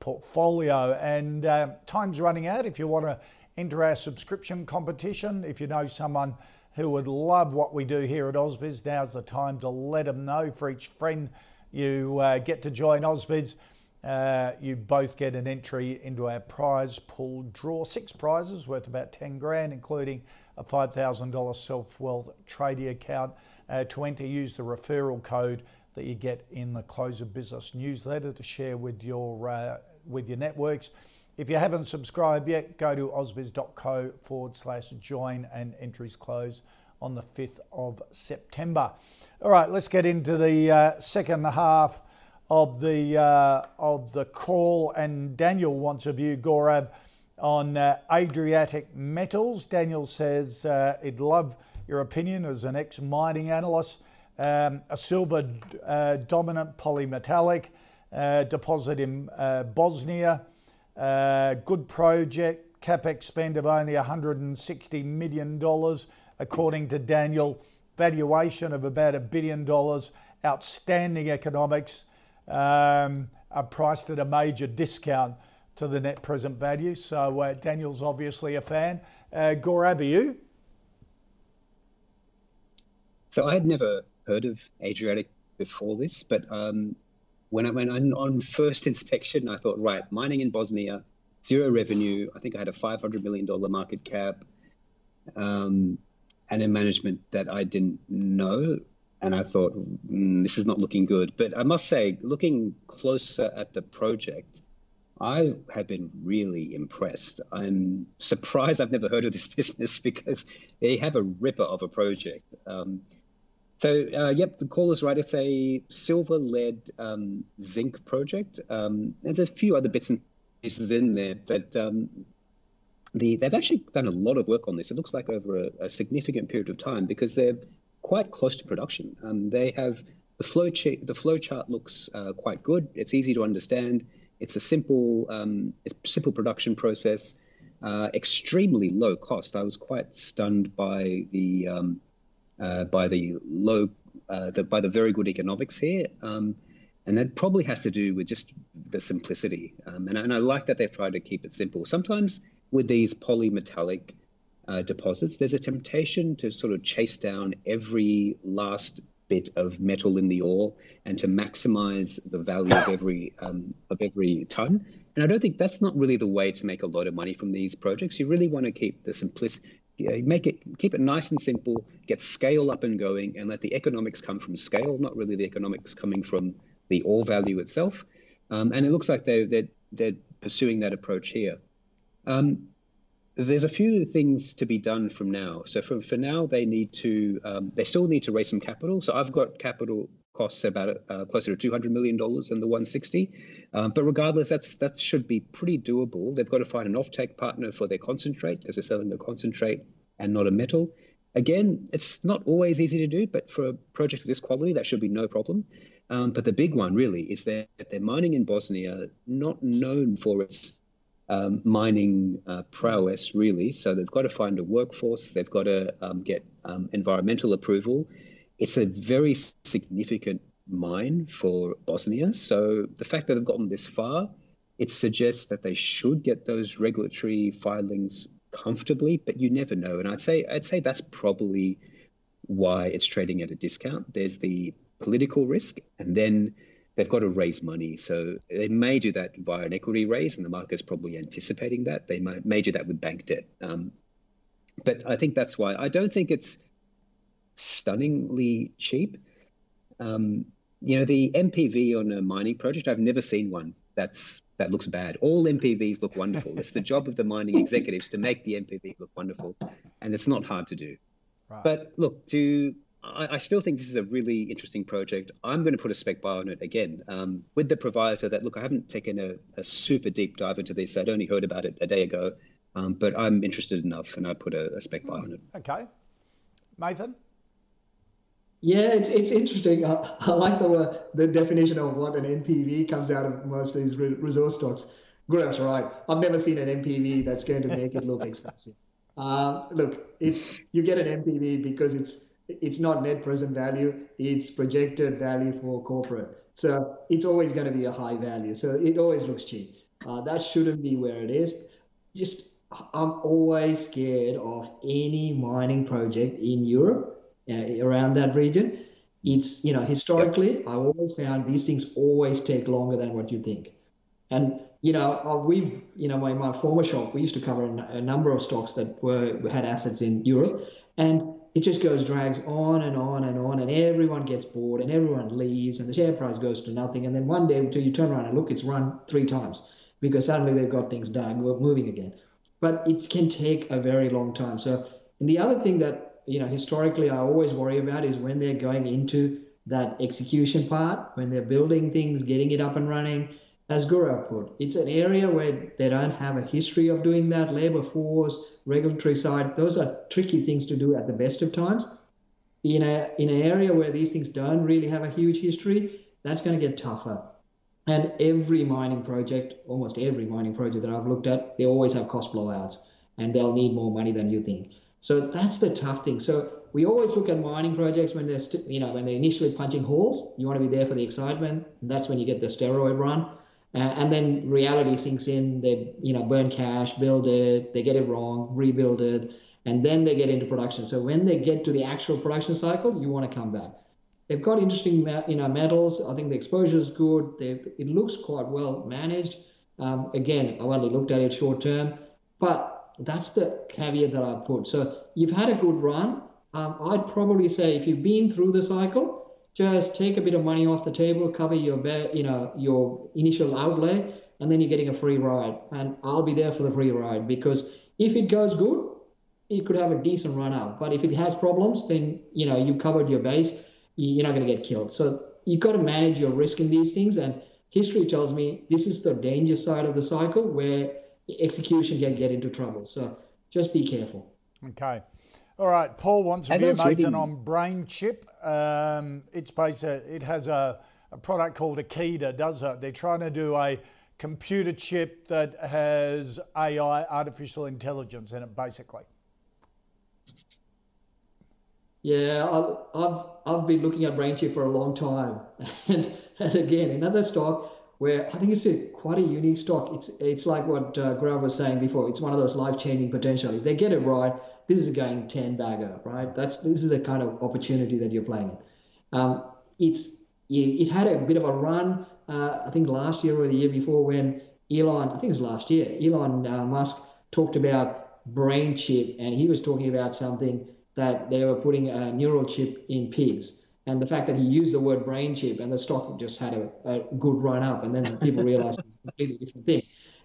portfolio. And uh, time's running out. If you want to enter our subscription competition, if you know someone who would love what we do here at Ausbiz, now's the time to let them know. For each friend you uh, get to join Ausbiz, uh, you both get an entry into our prize pool draw. Six prizes worth about 10 grand, including a $5,000 self wealth trading account. Uh, to enter, use the referral code that you get in the Close of Business newsletter to share with your uh, with your networks. If you haven't subscribed yet, go to ausbiz.co forward slash join and entries close on the 5th of September. All right, let's get into the uh, second half of the uh, of the call. And Daniel wants a view, Gaurav, on uh, Adriatic Metals. Daniel says uh, he'd love your opinion as an ex mining analyst. Um, a silver uh, dominant polymetallic uh, deposit in Bosnia. Uh, good project, capex spend of only $160 million, according to Daniel. Valuation of about a billion dollars. Outstanding economics. Um, are priced at a major discount to the net present value. So uh, Daniel's obviously a fan. Uh, Gaurav, are you? So I had never heard of Adriatic before this, but um, when I went on, on first inspection, I thought, right, mining in Bosnia, zero revenue. I think I had a $500 million market cap um, and a management that I didn't know. And I thought, mm, this is not looking good. But I must say, looking closer at the project, I have been really impressed. I'm surprised I've never heard of this business because they have a ripper of a project. Um, so, uh, yep, the call is right. It's a silver lead um, zinc project. Um, there's a few other bits and pieces in there, but um, the, they've actually done a lot of work on this. It looks like over a, a significant period of time because they're quite close to production. Um, they have the flow chart. The flow chart looks uh, quite good. It's easy to understand. It's a simple, um, simple production process. Uh, extremely low cost. I was quite stunned by the um, uh, by the low, uh, the, by the very good economics here. Um, and that probably has to do with just the simplicity. Um, and, and, I like that they've tried to keep it simple. Sometimes with these polymetallic uh, deposits, there's a temptation to sort of chase down every last bit of metal in the ore and to maximize the value of every um, of every ton. And I don't think that's not really the way to make a lot of money from these projects. You really want to keep the simplicity make it keep it nice and simple, get scale up and going, and let the economics come from scale, not really the economics coming from the ore value itself. Um, and it looks like they're, they're, they're pursuing that approach here. Um, there's a few things to be done from now. So for, for now, they need to um, they still need to raise some capital. So I've got capital costs about uh, closer to 200 million dollars than the 160. Um, but regardless, that's that should be pretty doable. They've got to find an offtake partner for their concentrate, as they're selling the concentrate and not a metal. Again, it's not always easy to do, but for a project of this quality, that should be no problem. Um, but the big one really is that they're mining in Bosnia, not known for its um, mining uh, prowess, really. So they've got to find a workforce, they've got to um, get um, environmental approval. It's a very significant mine for Bosnia. So the fact that they've gotten this far, it suggests that they should get those regulatory filings comfortably, but you never know. And I'd say I'd say that's probably why it's trading at a discount. There's the political risk, and then they've got to raise money. So they may do that via an equity raise, and the market's probably anticipating that. They may, do that with bank debt. Um, but I think that's why I don't think it's stunningly cheap. Um, you know, the NPV on a mining project, I've never seen one that's that looks bad. All NPVs look wonderful. it's the job of the mining executives to make the NPV look wonderful, and it's not hard to do. Right. But look, to I, I, still think this is a really interesting project. I'm going to put a spec buy on it again, um, with the proviso that look, I haven't taken a, a, super deep dive into this. I'd only heard about it a day ago, um, but I'm interested enough, and I put a, a spec buy on it. Okay, Mathan. Yeah, it's it's interesting. I, I like the the definition of what an NPV comes out of most of these re- resource stocks. Gaurav's right. I've never seen an NPV that's going to make it look expensive. Uh, look, it's you get an NPV because it's it's not net present value, it's projected value for corporate. So it's always going to be a high value. So it always looks cheap. Uh, that shouldn't be where it is. Just I'm always scared of any mining project in Europe uh, around that region. It's you know historically I always found these things always take longer than what you think, and you know uh, we've you know in my former shop we used to cover a number of stocks that were had assets in Europe, and it just goes drags on and on and on, and everyone gets bored and everyone leaves, and the share price goes to nothing, and then one day until you turn around and look, it's run three times because suddenly they've got things done, we're moving again. But it can take a very long time. So, and the other thing that you know historically I always worry about is when they're going into that execution part, when they're building things, getting it up and running. As Gaurav put, it's an area where they don't have a history of doing that. Labor force, regulatory side, those are tricky things to do at the best of times. In a in an area where these things don't really have a huge history, that's going to get tougher. And every mining project, almost every mining project that I've looked at, they always have cost blowouts and they'll need more money than you think. So that's the tough thing. So we always look at mining projects when they're, st- you know, when they're initially punching holes. You want to be there for the excitement. that's when you get the steroid run. Uh, and then reality sinks in. They, you know, burn cash, build it, they get it wrong, rebuild it, and then they get into production. So when they get to the actual production cycle, you want to come back. They've got interesting you know, metals. I think the exposure is good. They've, it looks quite well managed. Um, again, I only looked at it short term, but that's the caveat that I put. So you've had a good run. Um, I'd probably say if you've been through the cycle, just take a bit of money off the table, cover your you know your initial outlay, and then you're getting a free ride. And I'll be there for the free ride because if it goes good, it could have a decent run up. But if it has problems, then you know you covered your base you're not going to get killed. So you've got to manage your risk in these things. And history tells me this is the danger side of the cycle where execution can get into trouble. So just be careful. Okay. All right. Paul wants to be reading... on BrainChip. Um, it's based, it has a, a product called Akida, does it? They're trying to do a computer chip that has AI, artificial intelligence in it, basically. Yeah, I've, I've, I've been looking at brain BrainChip for a long time. And, and again, another stock where I think it's a, quite a unique stock. It's it's like what uh, Gaurav was saying before. It's one of those life-changing potential. If they get it right, this is a going 10 bagger, right? That's This is the kind of opportunity that you're playing. Um, it's it had a bit of a run, uh, I think last year or the year before when Elon, I think it was last year, Elon uh, Musk talked about brain chip, and he was talking about something that they were putting a neural chip in pigs. And the fact that he used the word brain chip and the stock just had a, a good run up, and then people realized it's a completely different thing.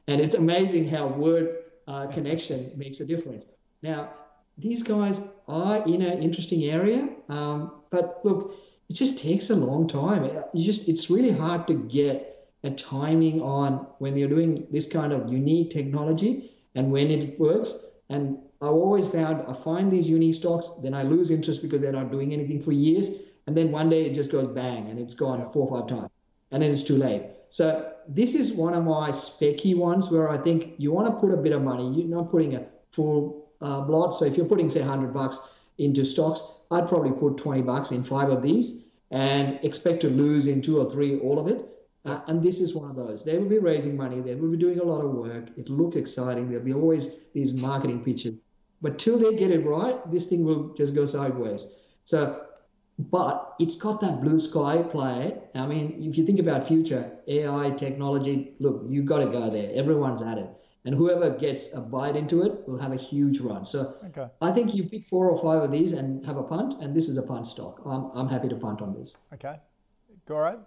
And it's amazing how word uh, connection makes a difference. Now, these guys are in an interesting area, um, but look, it just takes a long time. You just it's really hard to get a timing on when you're doing this kind of unique technology and when it works. And I've always found I find these unique stocks, then I lose interest because they're not doing anything for years. And then one day it just goes bang and it's gone four or five times. And then it's too late. So this is one of my specky ones where I think you want to put a bit of money. You're not putting a full uh, block. So if you're putting say 100 bucks into stocks, I'd probably put 20 bucks in five of these and expect to lose in two or three all of it. Uh, and this is one of those. They will be raising money. They will be doing a lot of work. It looks exciting. There'll be always these marketing pitches. But till they get it right, this thing will just go sideways. So, but it's got that blue sky play. I mean, if you think about future AI technology, look, you've got to go there. Everyone's at it. And whoever gets a bite into it will have a huge run. So okay. I think you pick four or five of these and have a punt, and this is a punt stock. I'm, I'm happy to punt on this. Okay. Gaurav?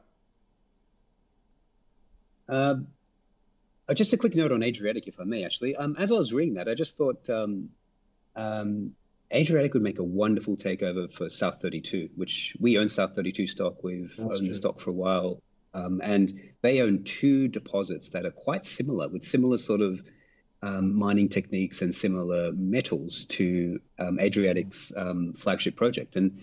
Um, uh, just a quick note on Adriatic, if I may, actually. Um, as I was reading that, I just thought um, um, Adriatic would make a wonderful takeover for South 32, which we own South 32 stock. We've That's owned true. the stock for a while. Um, and they own two deposits that are quite similar, with similar sort of um, mining techniques and similar metals to um, Adriatic's um, flagship project. And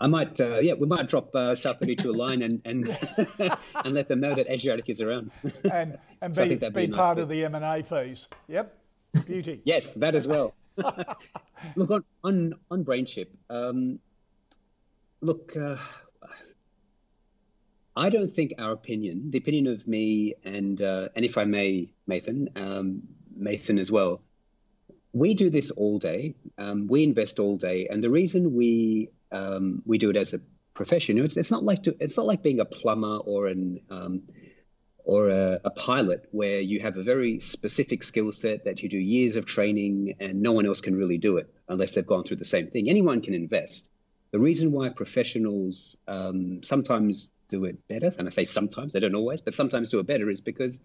I might, uh, yeah, we might drop uh, South 32 a line and and and let them know that Adriatic is around. and and so be, be, be nice part of the M&A fees. Yep, beauty. yes, that as well. Look on on on BrainChip. Um, look, uh, I don't think our opinion, the opinion of me and uh, and if I may, Nathan, um, Mathan as well, we do this all day. Um, we invest all day, and the reason we um, we do it as a profession, it's, it's not like to, it's not like being a plumber or an um, or a, a, pilot where you have a very specific skill set that you do years of training and no one else can really do it unless they've gone through the same thing. Anyone can invest. The reason why professionals um, sometimes do it better, and I say sometimes, they don't always, but sometimes do it better, is because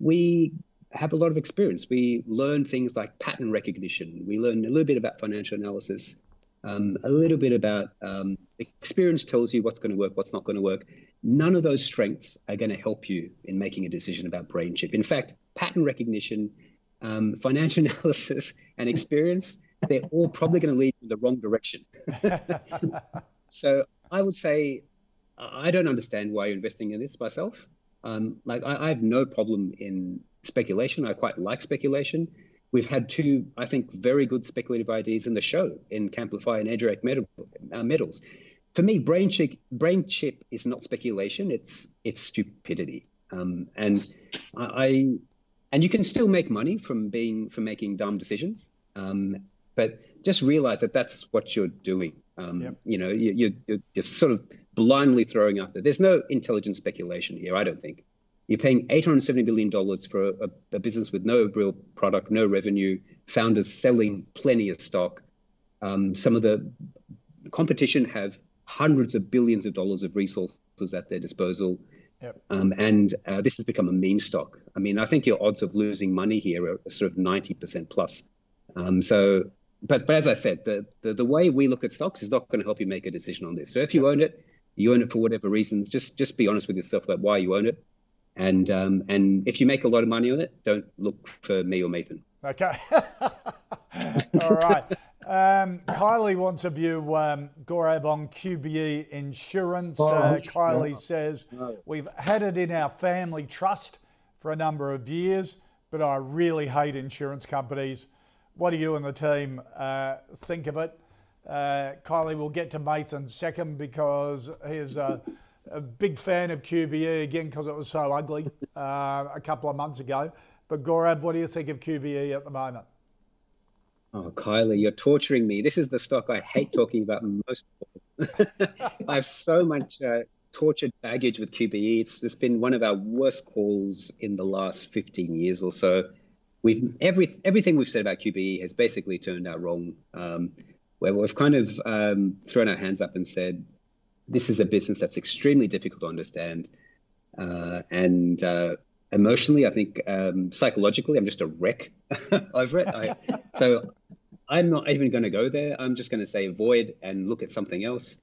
we have a lot of experience. We learn things like pattern recognition. We learn a little bit about financial analysis, um, a little bit about um, experience tells you what's going to work, what's not going to work. None of those strengths are going to help you in making a decision about brain chip. In fact, pattern recognition, um, financial analysis, and experience, they're all probably going to lead you in the wrong direction. so I would say I don't understand why you're investing in this myself. Um, like I, I have no problem in speculation. I quite like speculation. We've had two, I think, very good speculative ideas in the show in Camplify and metal, uh, metals for me, brain chip, brain chip is not speculation; it's it's stupidity. Um, and I, and you can still make money from being from making dumb decisions. Um, but just realize that that's what you're doing. Um, yep. You know, you, you're, you're sort of blindly throwing out there. There's no intelligent speculation here. I don't think. You're paying $870 billion for a, a, business with no real product, no revenue, founders selling plenty of stock. Um, some of the competition have hundreds of billions of dollars of resources at their disposal. Yep. Um, and uh, this has become a meme stock. I mean, I think your odds of losing money here are sort of 90% plus. Um, so, but, but as I said, the, the, the way we look at stocks is not going to help you make a decision on this. So if you own it, you own it for whatever reasons, just, just be honest with yourself about why you own it. And, um, and if you make a lot of money on it, don't look for me or Mathan. Okay. All right. Um, Kylie wants a view, um, Gaurav, on QBE insurance. Oh, uh, Kylie says, We've had it in our family trust for a number of years, but I really hate insurance companies. What do you and the team uh, think of it? Uh, Kylie, we'll get to Mathan second because he's a, a big fan of QBE again because it was so ugly uh, a couple of months ago. But Gaurav, what do you think of QBE at the moment? Oh, Kylie, you're torturing me. This is the stock I hate talking about most. I have so much uh, tortured baggage with QBE. It's, it's been one of our worst calls in the last 15 years or so. We've every everything we've said about QBE has basically turned out wrong. Um, where we've kind of um, thrown our hands up and said, this is a business that's extremely difficult to understand, uh, and uh, emotionally, I think um, psychologically, I'm just a wreck over it. I, so I'm not even going to go there. I'm just going to say avoid and look at something else.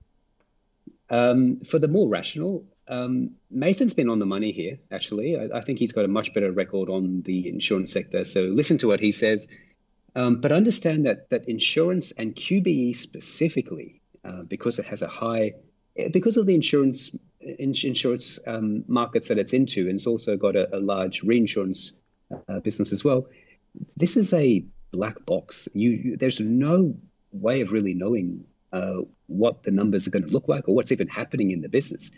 Um, for the more rational, um, Mathan's been on the money here, actually. I, I, think he's got a much better record on the insurance sector. So listen to what he says. Um, but understand that that insurance and QBE specifically, uh, because it has a high, because of the insurance insurance um, markets that it's into, and it's also got a, a large reinsurance uh, business as well. This is a black box. You, you there's no way of really knowing uh, what the numbers are going to look like or what's even happening in the business.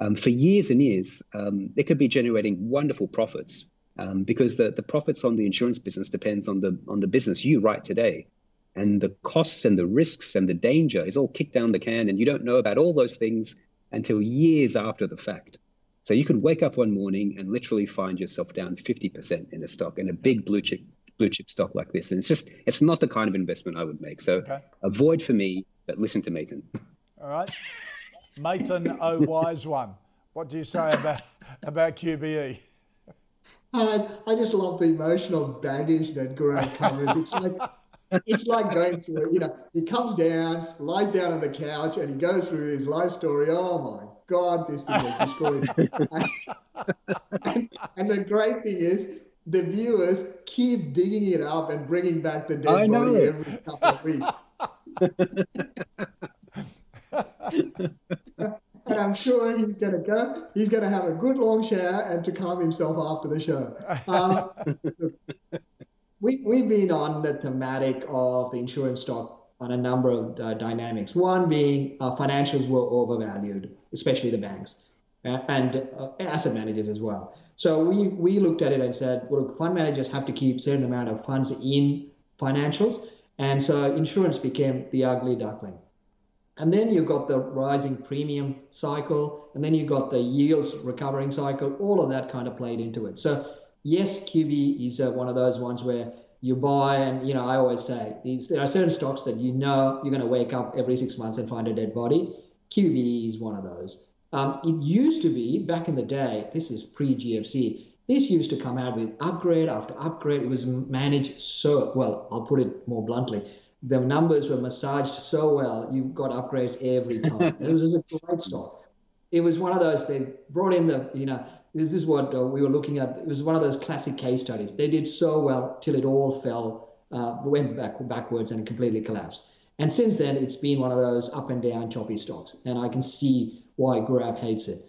Um, for years and years, um, they could be generating wonderful profits um, because the, the profits on the insurance business depends on the on the business you write today, and the costs and the risks and the danger is all kicked down the can, and you don't know about all those things until years after the fact. So you could wake up one morning and literally find yourself down 50% in a stock in a big blue chip blue chip stock like this. And it's just, it's not the kind of investment I would make. So okay. avoid for me, but listen to Mathan. All right. Mathan O Wise One. What do you say about, about QBE? I, uh, I just love the emotional baggage that Gaurav covers. It's like it's like going through it. You know, he comes down, lies down on the couch, and he goes through his life story. Oh my God, this thing is destroyed. and, and, the great thing is, the viewers keep digging it up and bringing back the dead body every couple of weeks. and I'm sure he's going to go. He's going to have a good long shower and to calm himself after the show. Uh, we, we've been on the thematic of the insurance stock on a number of uh, dynamics. One being uh, financials were overvalued, especially the banks uh, and asset managers as well. So we, we looked at it and said, well, look, fund managers have to keep certain amount of funds in financials. And so insurance became the ugly duckling. And then you got the rising premium cycle, and then you got the yields recovering cycle. All of that kind of played into it. So yes, QBE is uh, one of those ones where you buy, and you know I always say these, there are certain stocks that you know you're going to wake up every six months and find a dead body. QBE is one of those. Um, it used to be back in the day. This is pre-GFC. This used to come out with upgrade after upgrade. It was managed so well. I'll put it more bluntly the numbers were massaged so well, you got upgrades every time. it was just a great stock. It was one of those, they brought in the, you know, this is what uh, we were looking at. It was one of those classic case studies. They did so well till it all fell, uh, went back backwards and completely collapsed. And since then, it's been one of those up and down choppy stocks. And I can see why Gaurav hates it.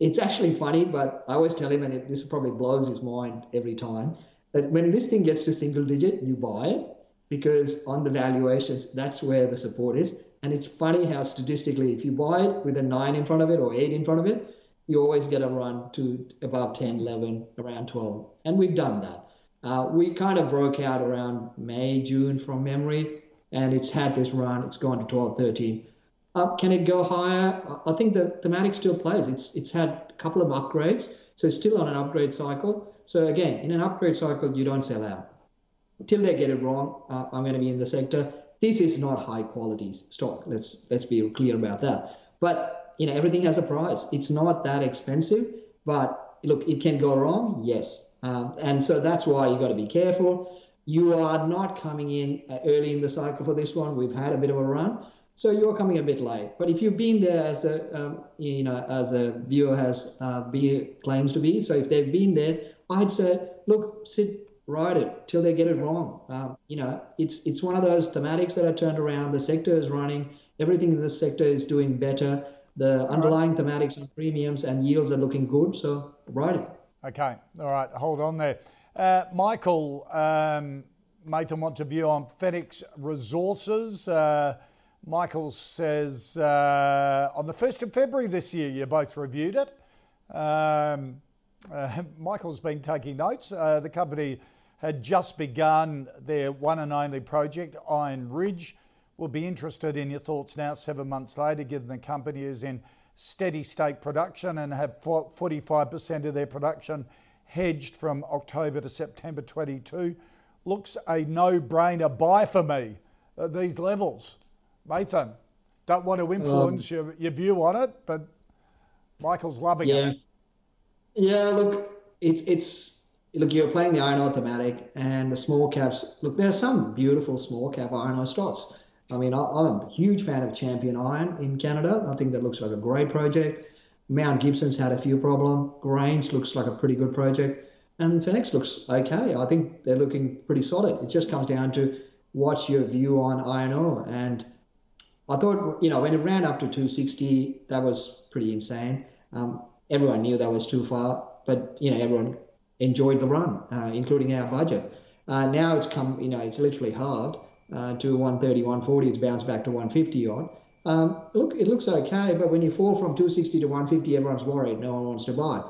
It's actually funny, but I always tell him, and it, this probably blows his mind every time, that when this thing gets to single digit, you buy it because on the valuations, that's where the support is. And it's funny how statistically, if you buy it with a nine in front of it or eight in front of it, you always get a run to above 10, 11, around 12. And we've done that. Uh, we kind of broke out around May, June from memory, and it's had this run. It's gone to 12, 13. Uh, can it go higher? I think the thematic still plays. It's it's had a couple of upgrades, so it's still on an upgrade cycle. So again, in an upgrade cycle, you don't sell out till they get it wrong, uh, I'm going to be in the sector. This is not high quality stock. Let's let's be clear about that. But you know everything has a price. It's not that expensive, but look, it can go wrong. Yes, um, and so that's why you got to be careful. You are not coming in uh, early in the cycle for this one. We've had a bit of a run, so you're coming a bit late. But if you've been there as a um, you know as a viewer has uh, be, claims to be, so if they've been there, I'd say look, sit ride it till they get it wrong. Um, you know, it's it's one of those thematics that are turned around. The sector is running. Everything in this sector is doing better. The underlying right. thematics and premiums and yields are looking good. So ride it. Okay. All right. Hold on there. Uh, Michael, um, Mathan wants a view on Fenix Resources. Uh, Michael says uh, on the 1st of February this year, you both reviewed it. Um, uh, Michael's been taking notes. Uh, the company had just begun their one and only project, Iron Ridge. We'll be interested in your thoughts now, seven months later, given the company is in steady state production and have 45% of their production hedged from October to September 22. Looks a no brainer buy for me at these levels. Mathan, don't want to influence um, your, your view on it, but Michael's loving yeah. it. Yeah, look, it's it's look, you're playing the iron ore thematic and the small caps. Look, there are some beautiful small cap iron ore stocks. I mean, I, am a huge fan of Champion Iron in Canada. I think that looks like a great project. Mount Gibson's had a few problems. Grange looks like a pretty good project. And Fenix looks okay. I think they're looking pretty solid. It just comes down to what's your view on iron ore. And I thought, you know, when it ran up to 260, that was pretty insane. Um, everyone knew that was too far, but, you know, everyone enjoyed the run, uh, including our budget. Uh, now it's come, you know, it's literally halved uh, to 130, 140. It's bounced back to 150 odd. Um, look, it looks okay, but when you fall from 260 to 150, everyone's worried. No one wants to buy.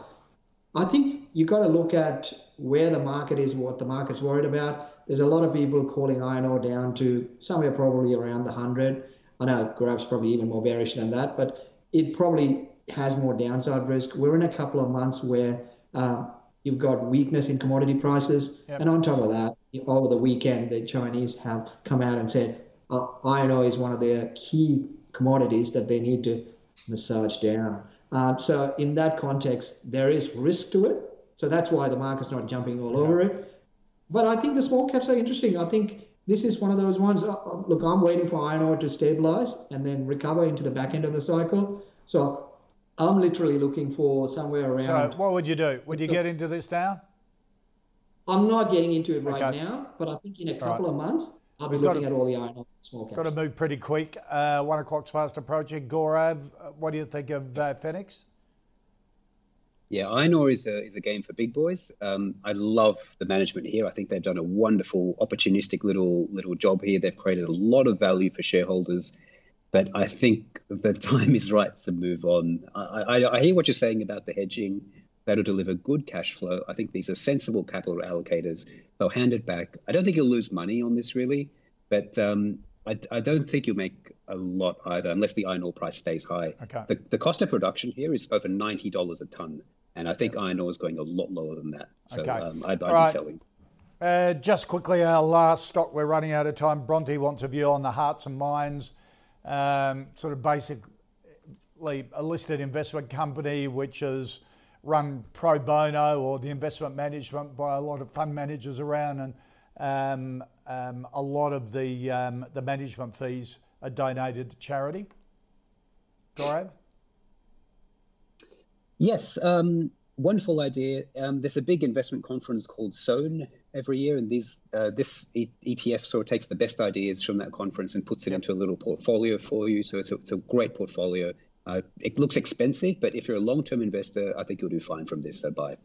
I think you've got to look at where the market is, what the market's worried about. There's a lot of people calling iron ore down to somewhere probably around the 100. I know Gaurav's probably even more bearish than that, but it probably has more downside risk. We're in a couple of months where uh, You've got weakness in commodity prices. Yep. And on top of that, over the weekend, the Chinese have come out and said uh, iron ore is one of their key commodities that they need to massage down. Um, so, in that context, there is risk to it. So, that's why the market's not jumping all over it. But I think the small caps are interesting. I think this is one of those ones. Uh, uh look, I'm waiting for iron ore to stabilize and then recover into the back end of the cycle. So I'm literally looking for somewhere around. So, what would you do? Would you get into this now? I'm not getting into it right okay. now, but I think in a couple right. of months, I'll be We've looking to, at all the iron small caps. Got to move pretty quick. Uh, one o'clock's fast approaching. Gaurav, uh, what do you think of uh, Fenix? Yeah, Iron ore is a is a game for big boys. Um, I love the management here. I think they've done a wonderful, opportunistic little little job here. They've created a lot of value for shareholders, but I think the time is right to move on. I, I, I hear what you're saying about the hedging. That'll deliver good cash flow. I think these are sensible capital allocators. They'll hand it back. I don't think you'll lose money on this really, but um, I, I, don't think you'll make a lot either, unless the iron ore price stays high. Okay. The, the cost of production here is over ninety dollars a ton, and I think iron ore is going a lot lower than that. So Okay. um, I'd, I'd All be right. selling. Uh, just quickly, our last stock, we're running out of time. Bronte wants a view on the Hearts and Minds, um, sort of basically a listed investment company which is run pro bono or the investment management by a lot of fund managers around, and um, um, a lot of the um, the management fees are donated to charity. Gaurav? Yes, um, wonderful idea. Um, there's a big investment conference called Sohn every year, and these uh, this E- ETF sort of takes the best ideas from that conference and puts it into a little portfolio for you. So it's a, it's a great portfolio. Uh, it looks expensive, but if you're a long-term investor, I think you'll do fine from this. So buy. It.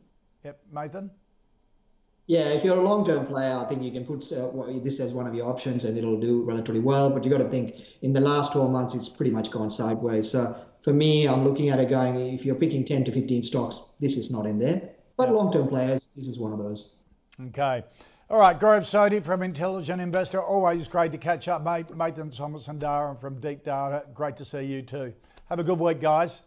Yep, Mathan? Yeah, if you're a long-term player, I think you can put uh, this as one of your options, and it'll do relatively well. But you got to think in the last 12 months, it's pretty much gone sideways. So for me, I'm looking at it going. If you're picking 10 to 15 stocks, this is not in there. But long-term players, this is one of those. Okay. All right, Gaurav Sodhi from Intelligent Investor. Always great to catch up, mate. Mathan Somasundaram from Deep Data. Great to see you too. Have a good week, guys.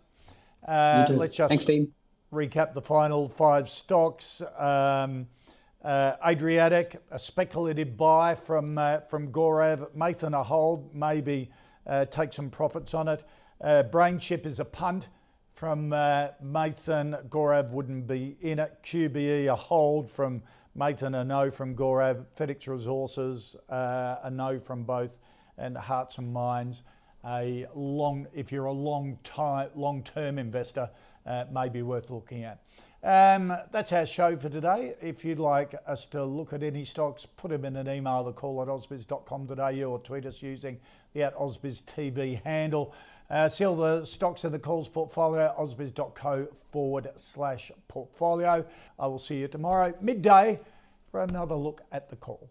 Uh, let's just Thanks, recap the final five stocks. Um, uh, Adriatic, a speculative buy from uh, from Gaurav. Mathan a hold, maybe uh, take some profits on it. Uh, BrainChip is a punt from uh, Mathan. Gaurav wouldn't be in it. QBE a hold from Mathan, a no from Gaurav. Fenix Resources uh, a no from both, and Hearts and Minds a long, if you're a long time, long-term investor, uh, may be worth looking at. Um, that's our show for today. If you'd like us to look at any stocks, put them in an email to call at ausbiz.com.au or tweet us using the at ausbiztv handle. Uh, see all the stocks in the calls portfolio at ausbiz.co forward slash portfolio. I will see you tomorrow, midday, for another look at the call.